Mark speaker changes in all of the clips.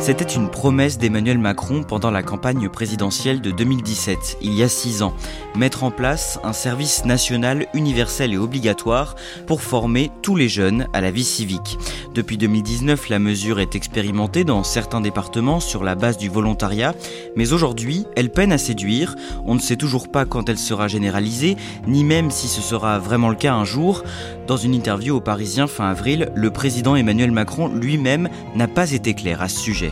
Speaker 1: C'était une promesse d'Emmanuel Macron pendant la campagne présidentielle de 2017, il y a six ans. Mettre en place un service national universel et obligatoire pour former tous les jeunes à la vie civique. Depuis 2019, la mesure est expérimentée dans certains départements sur la base du volontariat, mais aujourd'hui, elle peine à séduire. On ne sait toujours pas quand elle sera généralisée, ni même si ce sera vraiment le cas un jour. Dans une interview au Parisien fin avril, le président Emmanuel Macron lui-même n'a pas été clair à ce sujet.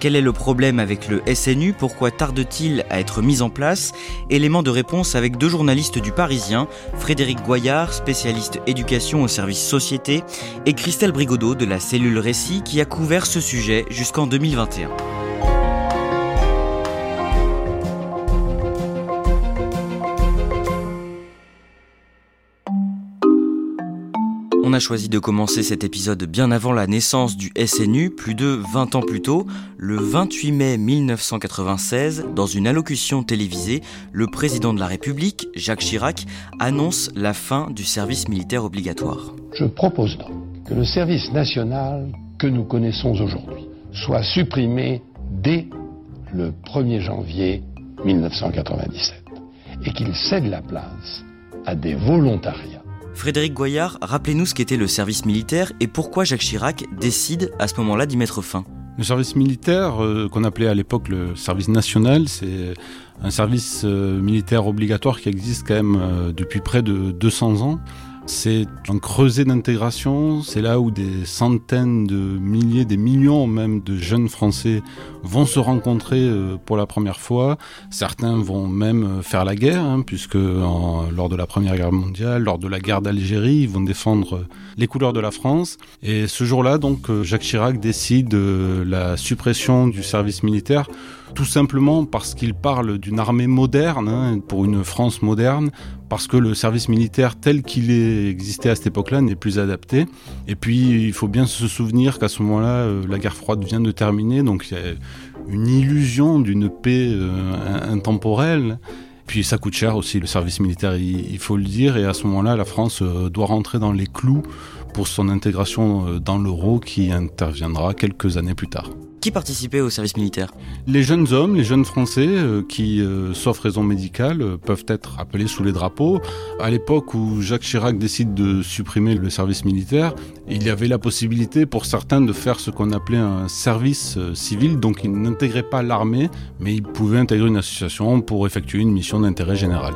Speaker 1: Quel est le problème avec le SNU Pourquoi tarde-t-il à être mis en place? Élément de réponse avec deux journalistes du Parisien, Frédéric Goyard, spécialiste éducation au service société, et Christelle Brigodeau de la cellule Récit qui a couvert ce sujet jusqu'en 2021. On a choisi de commencer cet épisode bien avant la naissance du SNU, plus de 20 ans plus tôt, le 28 mai 1996, dans une allocution télévisée, le président de la République, Jacques Chirac, annonce la fin du service militaire obligatoire.
Speaker 2: Je propose donc que le service national que nous connaissons aujourd'hui soit supprimé dès le 1er janvier 1997 et qu'il cède la place à des volontariats
Speaker 1: Frédéric Goyard, rappelez-nous ce qu'était le service militaire et pourquoi Jacques Chirac décide à ce moment-là d'y mettre fin.
Speaker 3: Le service militaire, euh, qu'on appelait à l'époque le service national, c'est un service euh, militaire obligatoire qui existe quand même euh, depuis près de 200 ans. C'est un creuset d'intégration, c'est là où des centaines de milliers, des millions même de jeunes Français vont se rencontrer euh, pour la première fois. Certains vont même euh, faire la guerre, hein, puisque lors de la Première Guerre mondiale, lors de la guerre d'Algérie, ils vont défendre les couleurs de la France. Et ce jour-là, donc, euh, Jacques Chirac décide la suppression du service militaire tout simplement parce qu'il parle d'une armée moderne, hein, pour une France moderne, parce que le service militaire tel qu'il existait à cette époque-là n'est plus adapté. Et puis il faut bien se souvenir qu'à ce moment-là, euh, la guerre froide vient de terminer, donc il y a une illusion d'une paix euh, intemporelle. Puis ça coûte cher aussi le service militaire, il, faut le dire, et à ce moment-là, la France euh, doit rentrer dans les clous pour son intégration dans l'euro qui interviendra quelques années plus tard.
Speaker 1: Qui participait au service militaire
Speaker 3: Les jeunes hommes, les jeunes Français euh, qui, euh, sauf raison médicale, euh, peuvent être appelés sous les drapeaux. À l'époque où Jacques Chirac décide de supprimer le service militaire, il y avait la possibilité pour certains de faire ce qu'on appelait un service civil, donc ils n'intégraient pas l'armée, mais ils pouvaient intégrer une association pour effectuer une mission d'intérêt général.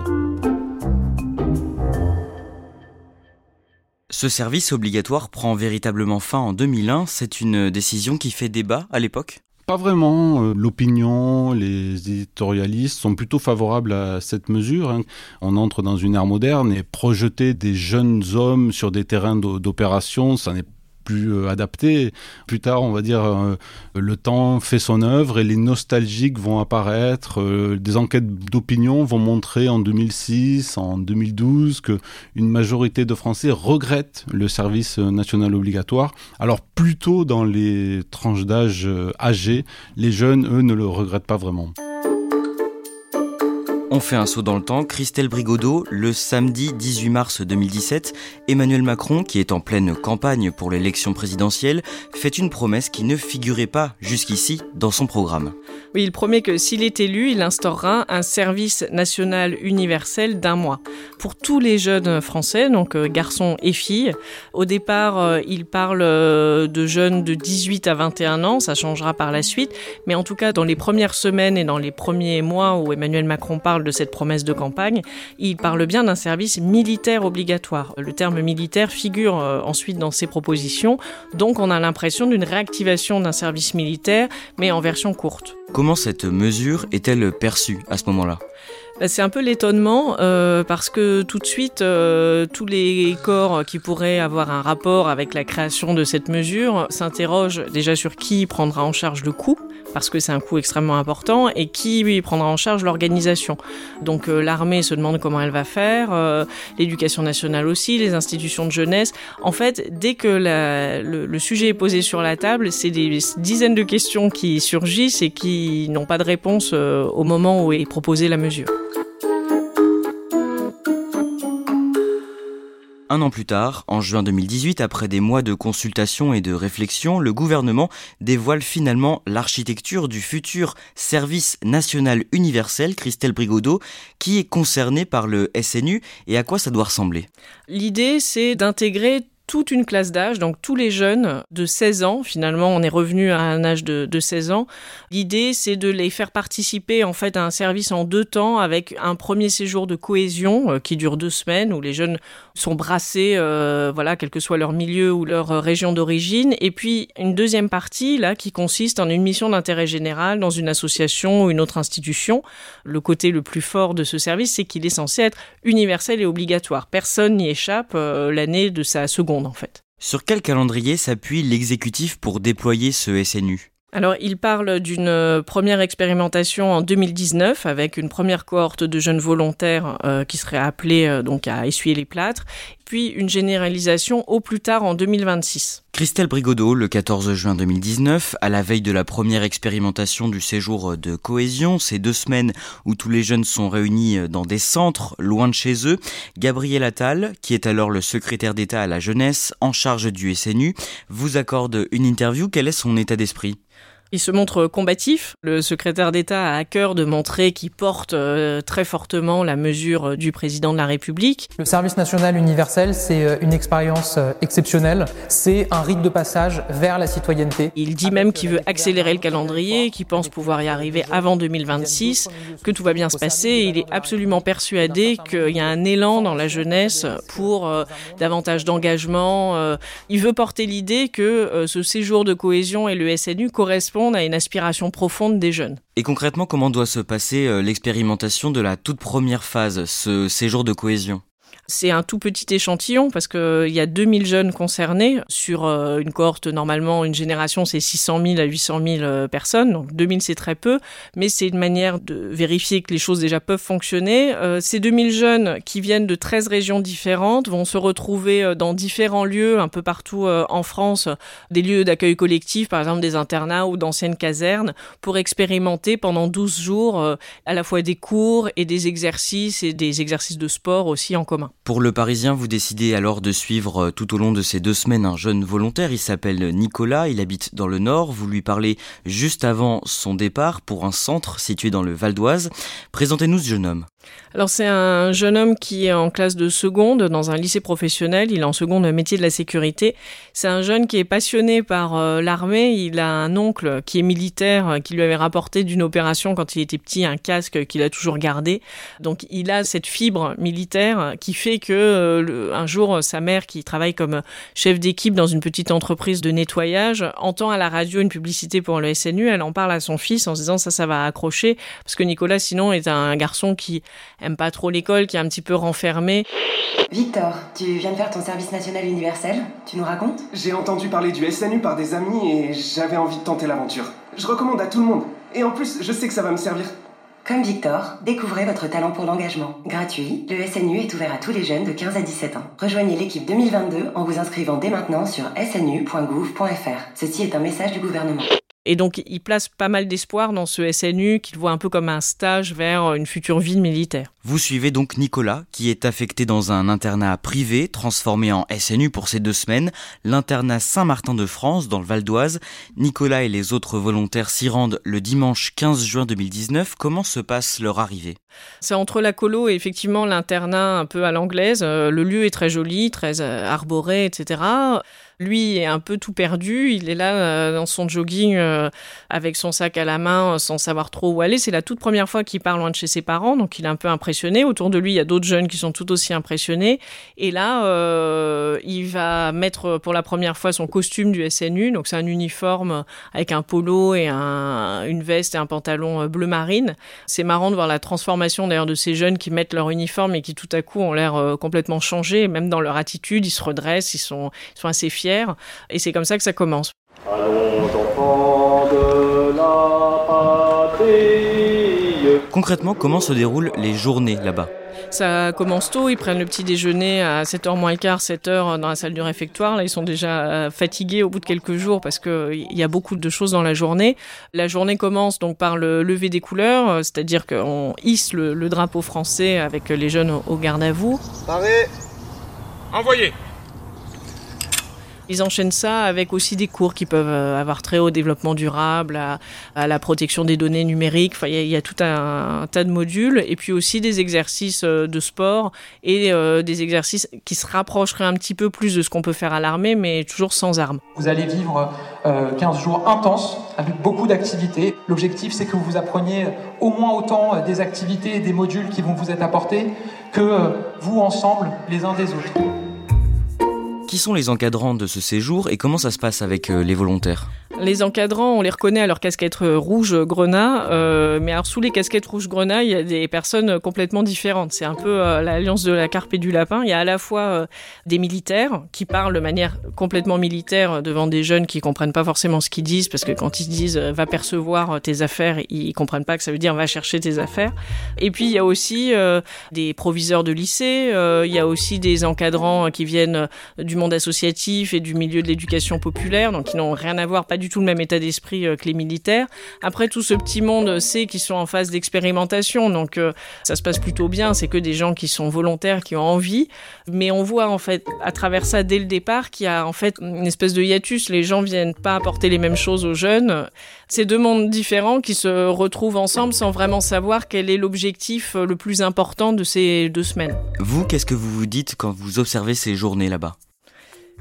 Speaker 1: Ce service obligatoire prend véritablement fin en 2001. C'est une décision qui fait débat à l'époque?
Speaker 3: Pas vraiment. Euh, l'opinion, les éditorialistes sont plutôt favorables à cette mesure. Hein. On entre dans une ère moderne et projeter des jeunes hommes sur des terrains d'opération, ça n'est plus euh, adapté. Plus tard, on va dire, euh, le temps fait son œuvre et les nostalgiques vont apparaître. Euh, des enquêtes d'opinion vont montrer en 2006, en 2012, que une majorité de Français regrettent le service national obligatoire. Alors plutôt dans les tranches d'âge âgées, les jeunes, eux, ne le regrettent pas vraiment.
Speaker 1: On fait un saut dans le temps. Christelle Brigodeau, le samedi 18 mars 2017, Emmanuel Macron, qui est en pleine campagne pour l'élection présidentielle, fait une promesse qui ne figurait pas jusqu'ici dans son programme.
Speaker 4: Oui, il promet que s'il est élu, il instaurera un service national universel d'un mois pour tous les jeunes français, donc euh, garçons et filles. Au départ, euh, il parle euh, de jeunes de 18 à 21 ans, ça changera par la suite, mais en tout cas, dans les premières semaines et dans les premiers mois où Emmanuel Macron parle de cette promesse de campagne, il parle bien d'un service militaire obligatoire. Le terme militaire figure euh, ensuite dans ses propositions, donc on a l'impression d'une réactivation d'un service militaire, mais en version courte.
Speaker 1: Comment cette mesure est-elle perçue à ce moment-là?
Speaker 4: Bah, c'est un peu l'étonnement euh, parce que tout de suite, euh, tous les corps qui pourraient avoir un rapport avec la création de cette mesure s'interrogent déjà sur qui prendra en charge le coût parce que c'est un coût extrêmement important et qui lui prendra en charge l'organisation. Donc euh, l'armée se demande comment elle va faire, euh, l'éducation nationale aussi, les institutions de jeunesse. En fait, dès que le, sujet est posé sur la table, c'est des dizaines de questions qui surgissent et qui n'ont pas de réponse euh, au moment où est proposée la mesure.
Speaker 1: Un an plus tard, en juin 2018, après des mois de consultation et de réflexion, le gouvernement dévoile finalement l'architecture du futur service national universel, Christelle Brigodeau, qui est concerné par le SNU et à quoi ça doit ressembler?
Speaker 4: L'idée, c'est d'intégrer toute une classe d'âge, donc tous les jeunes de 16 ans, finalement on est revenu à un âge de, de 16 ans. L'idée c'est de les faire participer en fait à un service en deux temps avec un premier séjour de cohésion euh, qui dure deux semaines où les jeunes sont brassés, euh, voilà, quel que soit leur milieu ou leur région d'origine, et puis une deuxième partie là qui consiste en une mission d'intérêt général dans une association ou une autre institution. Le côté le plus fort de ce service c'est qu'il est censé être universel et obligatoire. Personne n'y échappe euh, l'année de sa seconde en fait.
Speaker 1: Sur quel calendrier s'appuie l'exécutif pour déployer ce SNU
Speaker 4: alors, il parle d'une première expérimentation en 2019 avec une première cohorte de jeunes volontaires euh, qui seraient appelés euh, donc à essuyer les plâtres, puis une généralisation au plus tard en 2026.
Speaker 1: Christelle Brigodeau, le 14 juin 2019, à la veille de la première expérimentation du séjour de cohésion, ces deux semaines où tous les jeunes sont réunis dans des centres loin de chez eux, Gabriel Attal, qui est alors le secrétaire d'État à la jeunesse en charge du SNU, vous accorde une interview. Quel est son état d'esprit?
Speaker 4: Il se montre combatif. Le secrétaire d'État a à cœur de montrer qu'il porte euh, très fortement la mesure du président de la République.
Speaker 5: Le service national universel, c'est euh, une expérience euh, exceptionnelle. C'est un rite de passage vers la citoyenneté.
Speaker 4: Il dit même qu'il veut accélérer le calendrier, qu'il pense pouvoir y arriver avant 2026, que tout va bien se passer. Il est absolument persuadé qu'il y a un élan dans la jeunesse pour davantage d'engagement. Il veut porter l'idée que ce séjour de cohésion et le SNU correspondent à une aspiration profonde des jeunes.
Speaker 1: Et concrètement, comment doit se passer euh, l'expérimentation de la toute première phase, ce séjour de cohésion?
Speaker 4: C'est un tout petit échantillon parce qu'il euh, y a 2000 jeunes concernés sur euh, une cohorte, normalement, une génération, c'est 600 000 à 800 000 euh, personnes. Donc 2000, c'est très peu, mais c'est une manière de vérifier que les choses déjà peuvent fonctionner. ces 2000 jeunes qui viennent de 13 régions différentes vont se retrouver dans différents lieux un peu partout en France, des lieux d'accueil collectif, par exemple des internats ou d'anciennes casernes, pour expérimenter pendant 12 jours à la fois des cours et des exercices et des exercices de sport aussi en commun.
Speaker 1: Pour le Parisien, vous décidez alors de suivre euh, tout au long de ces deux semaines un jeune volontaire. Il s'appelle Nicolas, il habite dans le Nord. Vous lui parlez juste avant son départ pour un centre situé dans le Val d'Oise. Présentez-nous ce jeune homme.
Speaker 4: Alors c'est un jeune homme qui est en classe de seconde dans un lycée professionnel, il est en seconde métier de la sécurité. C'est un jeune qui est passionné par euh, l'armée, il a un oncle qui est militaire euh, qui lui avait rapporté d'une opération quand il était petit un casque qu'il a toujours gardé. Donc il a cette fibre militaire qui fait que euh, un jour sa mère qui travaille comme chef d'équipe dans une petite entreprise de nettoyage entend à la radio une publicité pour le SNU, elle en parle à son fils en se disant ça ça va accrocher parce que Nicolas sinon est un garçon qui aime pas trop l'école, qui est un petit peu renfermé.
Speaker 6: Victor, tu viens de faire ton service national universel, tu nous racontes?
Speaker 7: J'ai entendu parler du SNU par des amis et j'avais envie de tenter l'aventure. Je recommande à tout le monde. Et en plus, je sais que ça va me servir.
Speaker 6: Comme Victor, découvrez votre talent pour l'engagement. Gratuit, le SNU est ouvert à tous les jeunes de 15 à 17 ans. Rejoignez l'équipe 2022 en vous inscrivant dès maintenant sur snu.gouv.fr. Ceci est un message du gouvernement.
Speaker 4: Et donc, il place pas mal d'espoir dans ce SNU qu'il voit un peu comme un stage vers une future vie militaire.
Speaker 1: Vous suivez donc Nicolas, qui est affecté dans un internat privé, transformé en SNU pour ces deux semaines, l'internat Saint-Martin de France, dans le Val d'Oise. Nicolas et les autres volontaires s'y rendent le dimanche 15 juin 2019. Comment se passe leur arrivée?
Speaker 4: C'est entre la colo et effectivement l'internat un peu à l'anglaise. Euh, le lieu est très joli, très euh, arboré, etc. Lui est un peu tout perdu. Il est là euh, dans son jogging euh, avec son sac à la main sans savoir trop où aller. C'est la toute première fois qu'il part loin de chez ses parents, donc il est un peu impressionné. Autour de lui, il y a d'autres jeunes qui sont tout aussi impressionnés. Et là, euh, il va mettre pour la première fois son costume du SNU. Donc c'est un uniforme avec un polo et un, une veste et un pantalon bleu marine. C'est marrant de voir la transformation d'ailleurs de ces jeunes qui mettent leur uniforme et qui tout à coup ont l'air complètement changés. Même dans leur attitude, ils se redressent, ils sont, ils sont assez fiers et c'est comme ça que ça commence.
Speaker 1: Concrètement, comment se déroulent les journées là-bas?
Speaker 4: Ça commence tôt, ils prennent le petit déjeuner à 7h moins le quart, 7h dans la salle du réfectoire. Là, ils sont déjà euh, fatigués au bout de quelques jours parce qu'il y a beaucoup de choses dans la journée. La journée commence donc par le lever des couleurs, euh, c'est-à-dire qu'on hisse le, drapeau français avec les jeunes au, au garde à vous.
Speaker 8: Paré Envoyez
Speaker 4: ils enchaînent ça avec aussi des cours qui peuvent euh, avoir très haut développement durable, à, la protection des données numériques. Enfin, il y, a tout un, tas de modules et puis aussi des exercices euh, de sport et euh, des exercices qui se rapprocheraient un petit peu plus de ce qu'on peut faire à l'armée, mais toujours sans armes.
Speaker 5: Vous allez vivre 15 jours intenses avec beaucoup d'activités. L'objectif, c'est que vous appreniez au moins autant des activités et des modules qui vont vous être apportés que vous ensemble, les uns des autres.
Speaker 1: Qui sont les encadrants de ce séjour et comment ça se passe avec euh, les volontaires?
Speaker 4: Les encadrants, on les reconnaît à leur casquette euh, rouge grenat, euh, mais alors sous les casquettes rouge grenat, il y a des personnes complètement différentes. C'est un peu l'alliance de la carpe et du lapin. Il y a à la fois des militaires qui parlent de manière complètement militaire devant des jeunes qui comprennent pas forcément ce qu'ils disent, parce que quand ils disent va percevoir tes affaires, ils comprennent pas que ça veut dire va chercher tes affaires. Et puis il y a aussi des proviseurs de lycée, il y a aussi des encadrants qui viennent du monde associatif et du milieu de l'éducation populaire, donc qui n'ont rien à voir, pas du tout le même état d'esprit euh, que les militaires. Après, tout ce petit monde sait qu'ils sont en phase d'expérimentation, donc euh, ça se passe plutôt bien. C'est que des gens qui sont volontaires, qui ont envie, mais on voit en fait à travers ça dès le départ qu'il y a en fait une espèce de hiatus. Les gens viennent pas apporter les mêmes choses aux jeunes. C'est deux mondes différents qui se retrouvent ensemble sans vraiment savoir quel est l'objectif euh, le plus important de ces deux semaines.
Speaker 1: Vous, qu'est-ce que vous vous dites quand vous observez ces journées là-bas?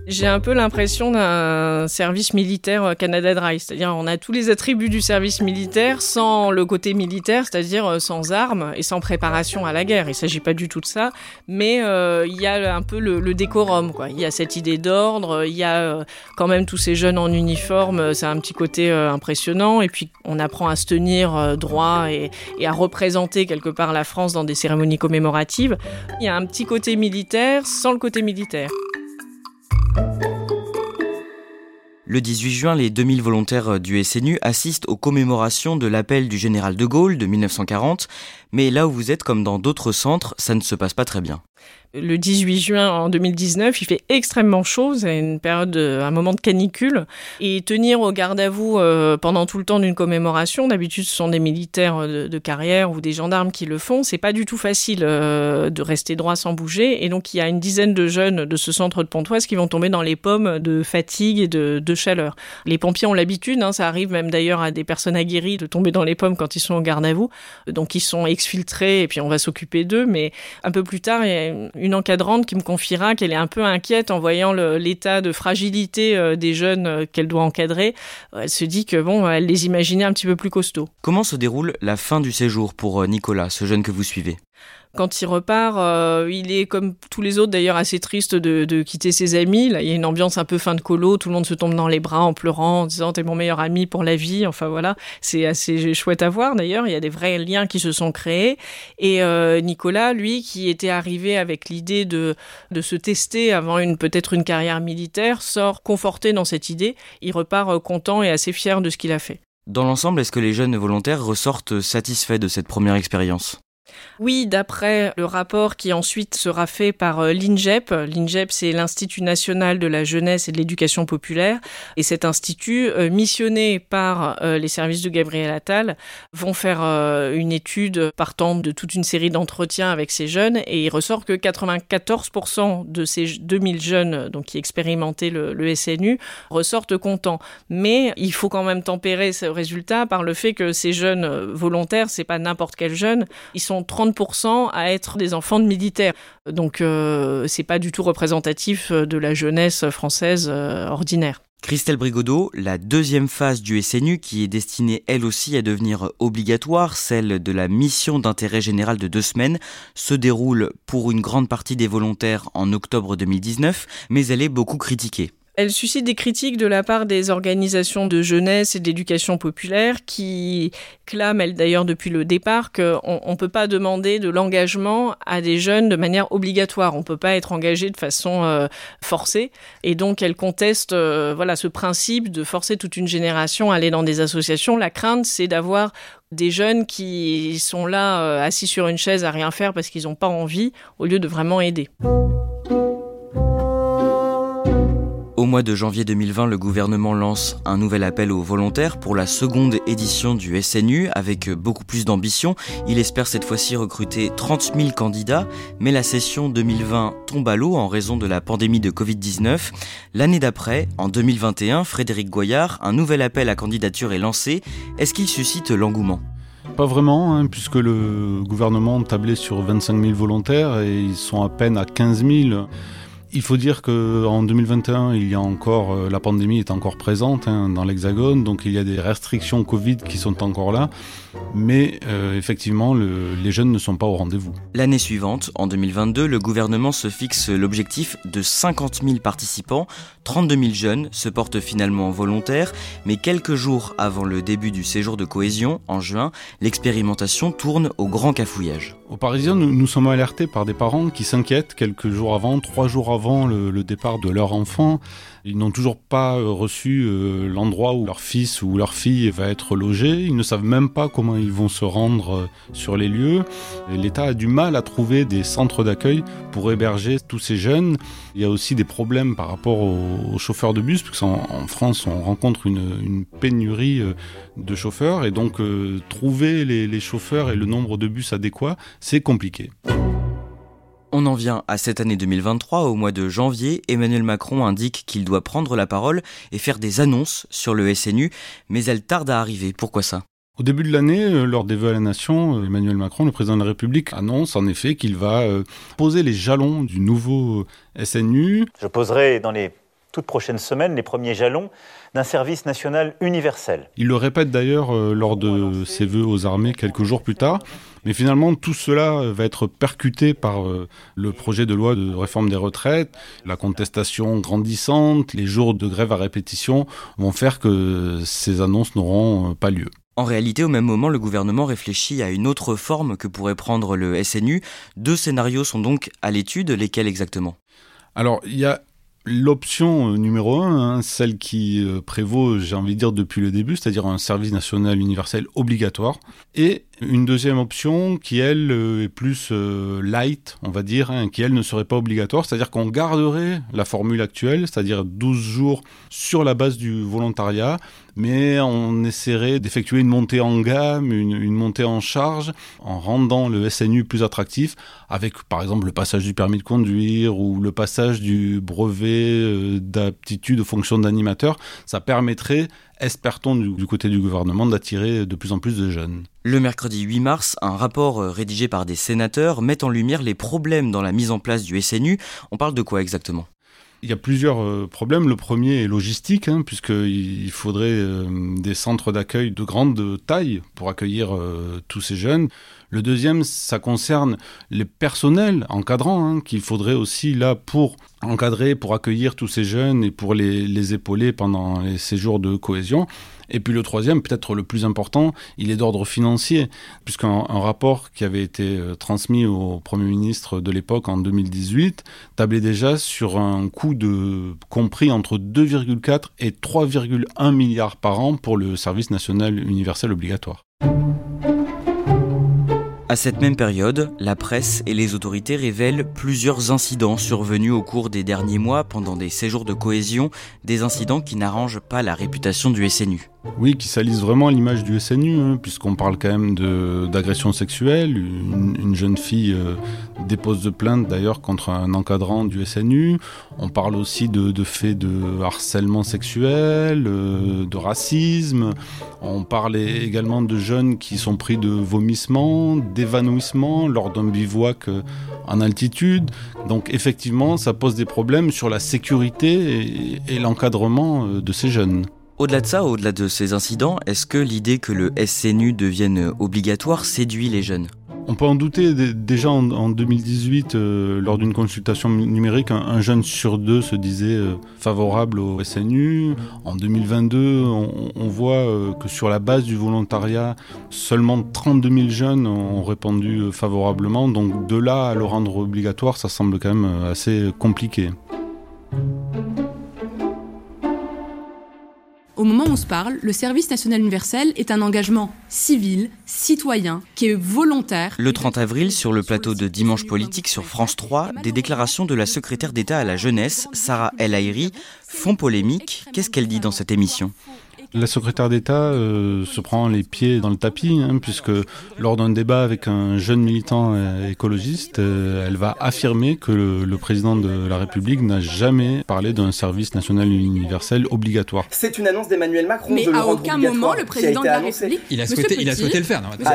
Speaker 4: J'ai un peu l'impression d'un service militaire euh, Canada Dry, c'est-à-dire on a tous les attributs du service militaire sans le côté militaire, c'est-à-dire euh, sans armes et sans préparation à la guerre. Il s'agit pas du tout de ça, mais euh, il y a un peu le, décorum, quoi. Il y a cette idée d'ordre, il y a quand même tous ces jeunes en uniforme, c'est un petit côté impressionnant, et puis on apprend à se tenir droit et, et à représenter quelque part la France dans des cérémonies commémoratives. Il y a un petit côté militaire sans le côté militaire.
Speaker 1: Le 18 juin, les 2000 volontaires du SNU assistent aux commémorations de l'appel du général de Gaulle de 1940, mais là où vous êtes, comme dans d'autres centres, ça ne se passe pas très bien
Speaker 4: le 18 juin en 2019, il fait extrêmement chaud, c'est une période, un moment de canicule, et tenir au garde à vous euh, pendant tout le temps d'une commémoration, d'habitude ce sont des militaires de, carrière ou des gendarmes qui le font, c'est pas du tout facile euh, de rester droit sans bouger, et donc il y a une dizaine de jeunes de ce centre de Pontoise qui vont tomber dans les pommes de fatigue et de, chaleur. Les pompiers ont l'habitude, hein, ça arrive même d'ailleurs à des personnes aguerries de tomber dans les pommes quand ils sont au garde à vous, donc ils sont exfiltrés et puis on va s'occuper d'eux, mais un peu plus tard, il y a une encadrante qui me confiera qu'elle est un peu inquiète en voyant l'état de fragilité euh, des jeunes euh, qu'elle doit encadrer. Elle se dit que bon, elle les imaginait un petit peu plus costauds.
Speaker 1: Comment se déroule la fin du séjour pour euh, Nicolas, ce jeune que vous suivez?
Speaker 4: Quand il repart, euh, il est comme tous les autres d'ailleurs assez triste de, quitter ses amis. Là, il y a une ambiance un peu fin de colo, tout le monde se tombe dans les bras en pleurant, en disant t'es mon meilleur ami pour la vie. Enfin voilà, c'est assez chouette à voir d'ailleurs. Il y a des vrais liens qui se sont créés. Et euh, Nicolas, lui, qui était arrivé avec l'idée de de se tester avant une peut-être une carrière militaire, sort conforté dans cette idée. Il repart euh, content et assez fier de ce qu'il a fait.
Speaker 1: Dans l'ensemble, est-ce que les jeunes volontaires ressortent satisfaits de cette première expérience?
Speaker 4: Oui, d'après le rapport qui ensuite sera fait par euh, l'INGEP. L'INGEP, c'est l'Institut national de la jeunesse et de l'éducation populaire. Et cet institut, euh, missionné par euh, les services de Gabriel Attal, vont faire une étude partant de toute une série d'entretiens avec ces jeunes. Et il ressort que 94% de ces 2000 jeunes donc, qui expérimentaient le, le SNU ressortent contents. Mais il faut quand même tempérer ce résultat par le fait que ces jeunes volontaires, c'est pas n'importe quel jeune, ils sont 30% à être des enfants de militaires. Donc euh, c'est pas du tout représentatif de la jeunesse française euh, ordinaire.
Speaker 1: Christelle Brigodeau, la deuxième phase du SNU qui est destinée elle aussi à devenir obligatoire, celle de la mission d'intérêt général de deux semaines, se déroule pour une grande partie des volontaires en octobre 2019, mais elle est beaucoup critiquée.
Speaker 4: Elle suscite des critiques de la part des organisations de jeunesse et d'éducation populaire qui clament, d'ailleurs depuis le départ, qu'on ne peut pas demander de l'engagement à des jeunes de manière obligatoire. On ne peut pas être engagé de façon euh, forcée. Et donc elles contestent euh, voilà, ce principe de forcer toute une génération à aller dans des associations. La crainte, c'est d'avoir des jeunes qui sont là euh, assis sur une chaise à rien faire parce qu'ils n'ont pas envie, au lieu de vraiment aider.
Speaker 1: Au mois de janvier 2020, le gouvernement lance un nouvel appel aux volontaires pour la seconde édition du SNU avec beaucoup plus d'ambition. Il espère cette fois-ci recruter 30 000 candidats, mais la session 2020 tombe à l'eau en raison de la pandémie de Covid-19. L'année d'après, en 2021, Frédéric Goyard, un nouvel appel à candidature est lancé. Est-ce qu'il suscite l'engouement?
Speaker 3: Pas vraiment, hein, puisque le gouvernement tablait sur 25 000 volontaires et ils sont à peine à 15 000. Il faut dire qu'en 2021, il y a encore euh, la pandémie est encore présente hein, dans l'Hexagone, donc il y a des restrictions Covid qui sont encore là, mais euh, effectivement, les jeunes ne sont pas au rendez-vous.
Speaker 1: L'année suivante, en 2022, le gouvernement se fixe l'objectif de 50 000 participants. 32 000 jeunes se portent finalement volontaires, mais quelques jours avant le début du séjour de cohésion, en juin, l'expérimentation tourne au grand cafouillage.
Speaker 3: Aux Parisiens, nous, nous sommes alertés par des parents qui s'inquiètent quelques jours avant, trois jours avant avant le, départ de leur enfant. Ils n'ont toujours pas euh, reçu euh, l'endroit où leur fils ou leur fille va être logé. Ils ne savent même pas comment ils vont se rendre euh, sur les lieux. L'État a du mal à trouver des centres d'accueil pour héberger tous ces jeunes. Il y a aussi des problèmes par rapport aux, chauffeurs de bus, parce qu'en en France, on rencontre une, pénurie de chauffeurs. Et donc, trouver les chauffeurs et le nombre de bus adéquats, c'est compliqué.
Speaker 1: On en vient à cette année 2023. Au mois de janvier, Emmanuel Macron indique qu'il doit prendre la parole et faire des annonces sur le SNU, mais elle tarde à arriver. Pourquoi ça?
Speaker 3: Au début de l'année, euh, lors des vœux à la nation, euh, Emmanuel Macron, le président de la République, annonce en effet qu'il va euh, poser les jalons du nouveau SNU.
Speaker 9: Je poserai dans les toutes prochaines semaines les premiers jalons d'un service national universel.
Speaker 3: Il le répète d'ailleurs lors de ses vœux aux armées quelques jours plus tard. Mais finalement, tout cela va être percuté par euh, le projet de loi de réforme des retraites, la contestation grandissante, les jours de grève à répétition vont faire que ces annonces n'auront euh, pas lieu.
Speaker 1: En réalité, au même moment, le gouvernement réfléchit à une autre forme que pourrait prendre le SNU. Deux scénarios sont donc à l'étude, lesquels exactement?
Speaker 3: Alors, il y a L'option euh, numéro un, hein, celle qui euh, prévaut, j'ai envie de dire, depuis le début, c'est-à-dire un service national universel obligatoire. Et une deuxième option qui, elle, euh, est plus light, on va dire, hein, qui, elle, ne serait pas obligatoire, c'est-à-dire qu'on garderait la formule actuelle, c'est-à-dire 12 jours sur la base du volontariat, mais on essaierait d'effectuer une montée en gamme, une, montée en charge, en rendant le SNU plus attractif, avec par exemple le passage du permis de conduire ou le passage du brevet euh, d'aptitude aux fonctions d'animateur. Ça permettrait, espère-t-on du, côté du gouvernement, d'attirer de plus en plus de jeunes.
Speaker 1: Le mercredi 8 mars, un rapport euh, rédigé par des sénateurs met en lumière les problèmes dans la mise en place du SNU. On parle de quoi exactement?
Speaker 3: Il y a plusieurs euh, problèmes. Le premier est logistique, hein, puisqu'il faudrait euh, des centres d'accueil de grande taille pour accueillir euh, tous ces jeunes. Le deuxième, ça concerne les personnels encadrants hein, qu'il faudrait aussi là pour encadrer, pour accueillir tous ces jeunes et pour les, les épauler pendant les séjours de cohésion. Et puis le troisième, peut-être le plus important, il est d'ordre financier, puisqu'un rapport qui avait été euh, transmis au Premier ministre de l'époque en 2018 tablait déjà sur un coût de compris entre 2,4 et 3,1 milliards par an pour le service national universel obligatoire.
Speaker 1: À cette même période, la presse et les autorités révèlent plusieurs incidents survenus au cours des derniers mois pendant des séjours de cohésion, des incidents qui n'arrangent pas la réputation du SNU.
Speaker 3: Oui, qui salissent vraiment l'image du SNU, hein, puisqu'on parle quand même d'agression sexuelle. Une, jeune fille euh, dépose de plainte d'ailleurs contre un encadrant du SNU. On parle aussi de, faits de harcèlement sexuel, euh, de racisme. On parle également de jeunes qui sont pris de vomissements, d'évanouissements lors d'un bivouac euh, en altitude. Donc effectivement, ça pose des problèmes sur la sécurité et l'encadrement de ces jeunes.
Speaker 1: Au-delà de ça, au-delà de ces incidents, est-ce que l'idée que le SNU devienne obligatoire séduit les jeunes?
Speaker 3: On peut en douter. Déjà en, 2018, euh, lors d'une consultation numérique, un, jeune sur deux se disait euh, favorable au SNU. En 2022, on, voit euh, que sur la base du volontariat, seulement 32 000 jeunes ont répondu favorablement. Donc de là à le rendre obligatoire, ça semble quand même assez compliqué.
Speaker 10: Au moment où on se parle, le service national universel est un engagement civil, citoyen, qui est volontaire.
Speaker 1: Le 30 avril, sur le plateau de Dimanche Politique sur France 3, des déclarations de la secrétaire d'État à la jeunesse, Sarah El Haïry, font polémique. Qu'est-ce qu'elle dit dans cette émission?
Speaker 3: La secrétaire d'État euh, se prend les pieds dans le tapis, hein, puisque lors d'un débat avec un jeune militant euh, écologiste, euh, elle va affirmer que le, président de la République n'a jamais parlé d'un service national universel obligatoire.
Speaker 7: C'est une annonce d'Emmanuel Macron.
Speaker 10: Mais à aucun moment le président de la République.
Speaker 11: Il a souhaité, il a souhaité le faire. Non, il,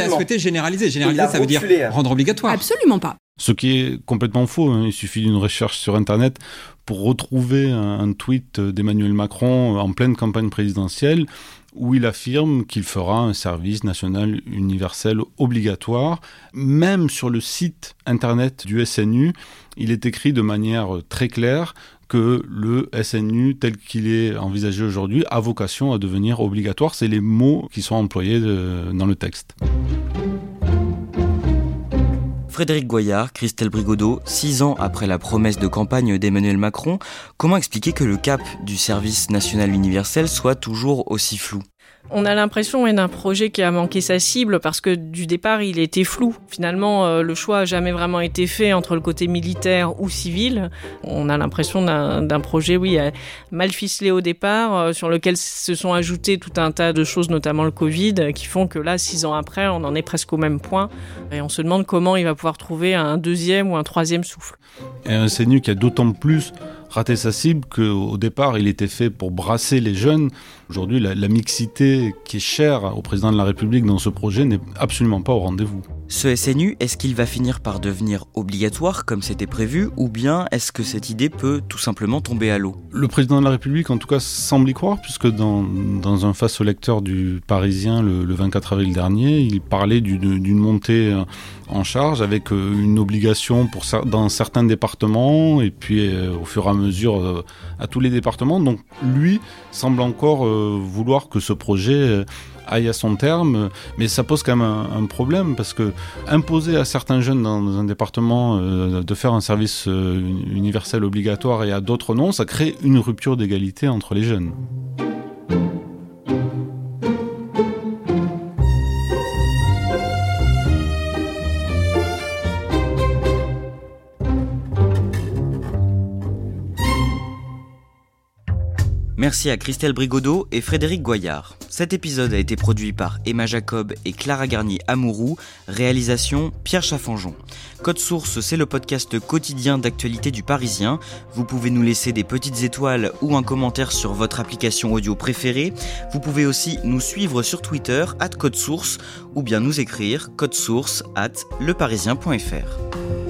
Speaker 11: a, souhaité généraliser. Généraliser, ça veut dire rendre obligatoire.
Speaker 10: Absolument pas.
Speaker 3: Ce qui est complètement faux. Hein. Il suffit d'une recherche sur Internet retrouver un, tweet d'Emmanuel Macron en pleine campagne présidentielle où il affirme qu'il fera un service national universel obligatoire. Même sur le site internet du SNU, il est écrit de manière très claire que le SNU tel qu'il est envisagé aujourd'hui a vocation à devenir obligatoire. C'est les mots qui sont employés dans le texte.
Speaker 1: Frédéric Goyard, Christelle Brigodeau, six ans après la promesse de campagne d'Emmanuel Macron, comment expliquer que le cap du service national universel soit toujours aussi flou?
Speaker 4: On a l'impression d'un projet qui a manqué sa cible parce que du départ il était flou. Finalement, euh, le choix a jamais vraiment été fait entre le côté militaire ou civil. On a l'impression d'un projet, oui, euh, mal ficelé au départ, euh, sur lequel se sont ajoutées tout un tas de choses, notamment le Covid, qui font que là, six ans après, on en est presque au même point. Et on se demande comment il va pouvoir trouver un deuxième ou un troisième souffle.
Speaker 3: Et un CNU qui a d'autant plus raté sa cible qu'au départ, il était fait pour brasser les jeunes. Aujourd'hui, la, mixité qui est chère au président de la République dans ce projet n'est absolument pas au rendez-vous.
Speaker 1: Ce SNU, est-ce qu'il va finir par devenir obligatoire comme c'était prévu ou bien est-ce que cette idée peut tout simplement tomber à l'eau?
Speaker 3: Le président de la République en tout cas semble y croire puisque dans, un face au lecteur du Parisien le, 24 avril dernier, il parlait d'une montée en charge avec euh, une obligation dans certains départements et puis euh, au fur et à mesure euh, à tous les départements. Donc lui semble encore vouloir que ce projet aille à son terme, mais ça pose quand même un, problème parce que imposer à certains jeunes dans un département euh, de faire un service euh, universel obligatoire et à d'autres non, ça crée une rupture d'égalité entre les jeunes.
Speaker 1: Merci à Christelle Brigodeau et Frédéric Goyard. Cet épisode a été produit par Emma Jacob et Clara Garnier Amourou, réalisation Pierre Chaffanjon. Code Source, c'est le podcast quotidien d'actualité du Parisien. Vous pouvez nous laisser des petites étoiles ou un commentaire sur votre application audio préférée. Vous pouvez aussi nous suivre sur Twitter, at Code Source, ou bien nous écrire source at leparisien.fr.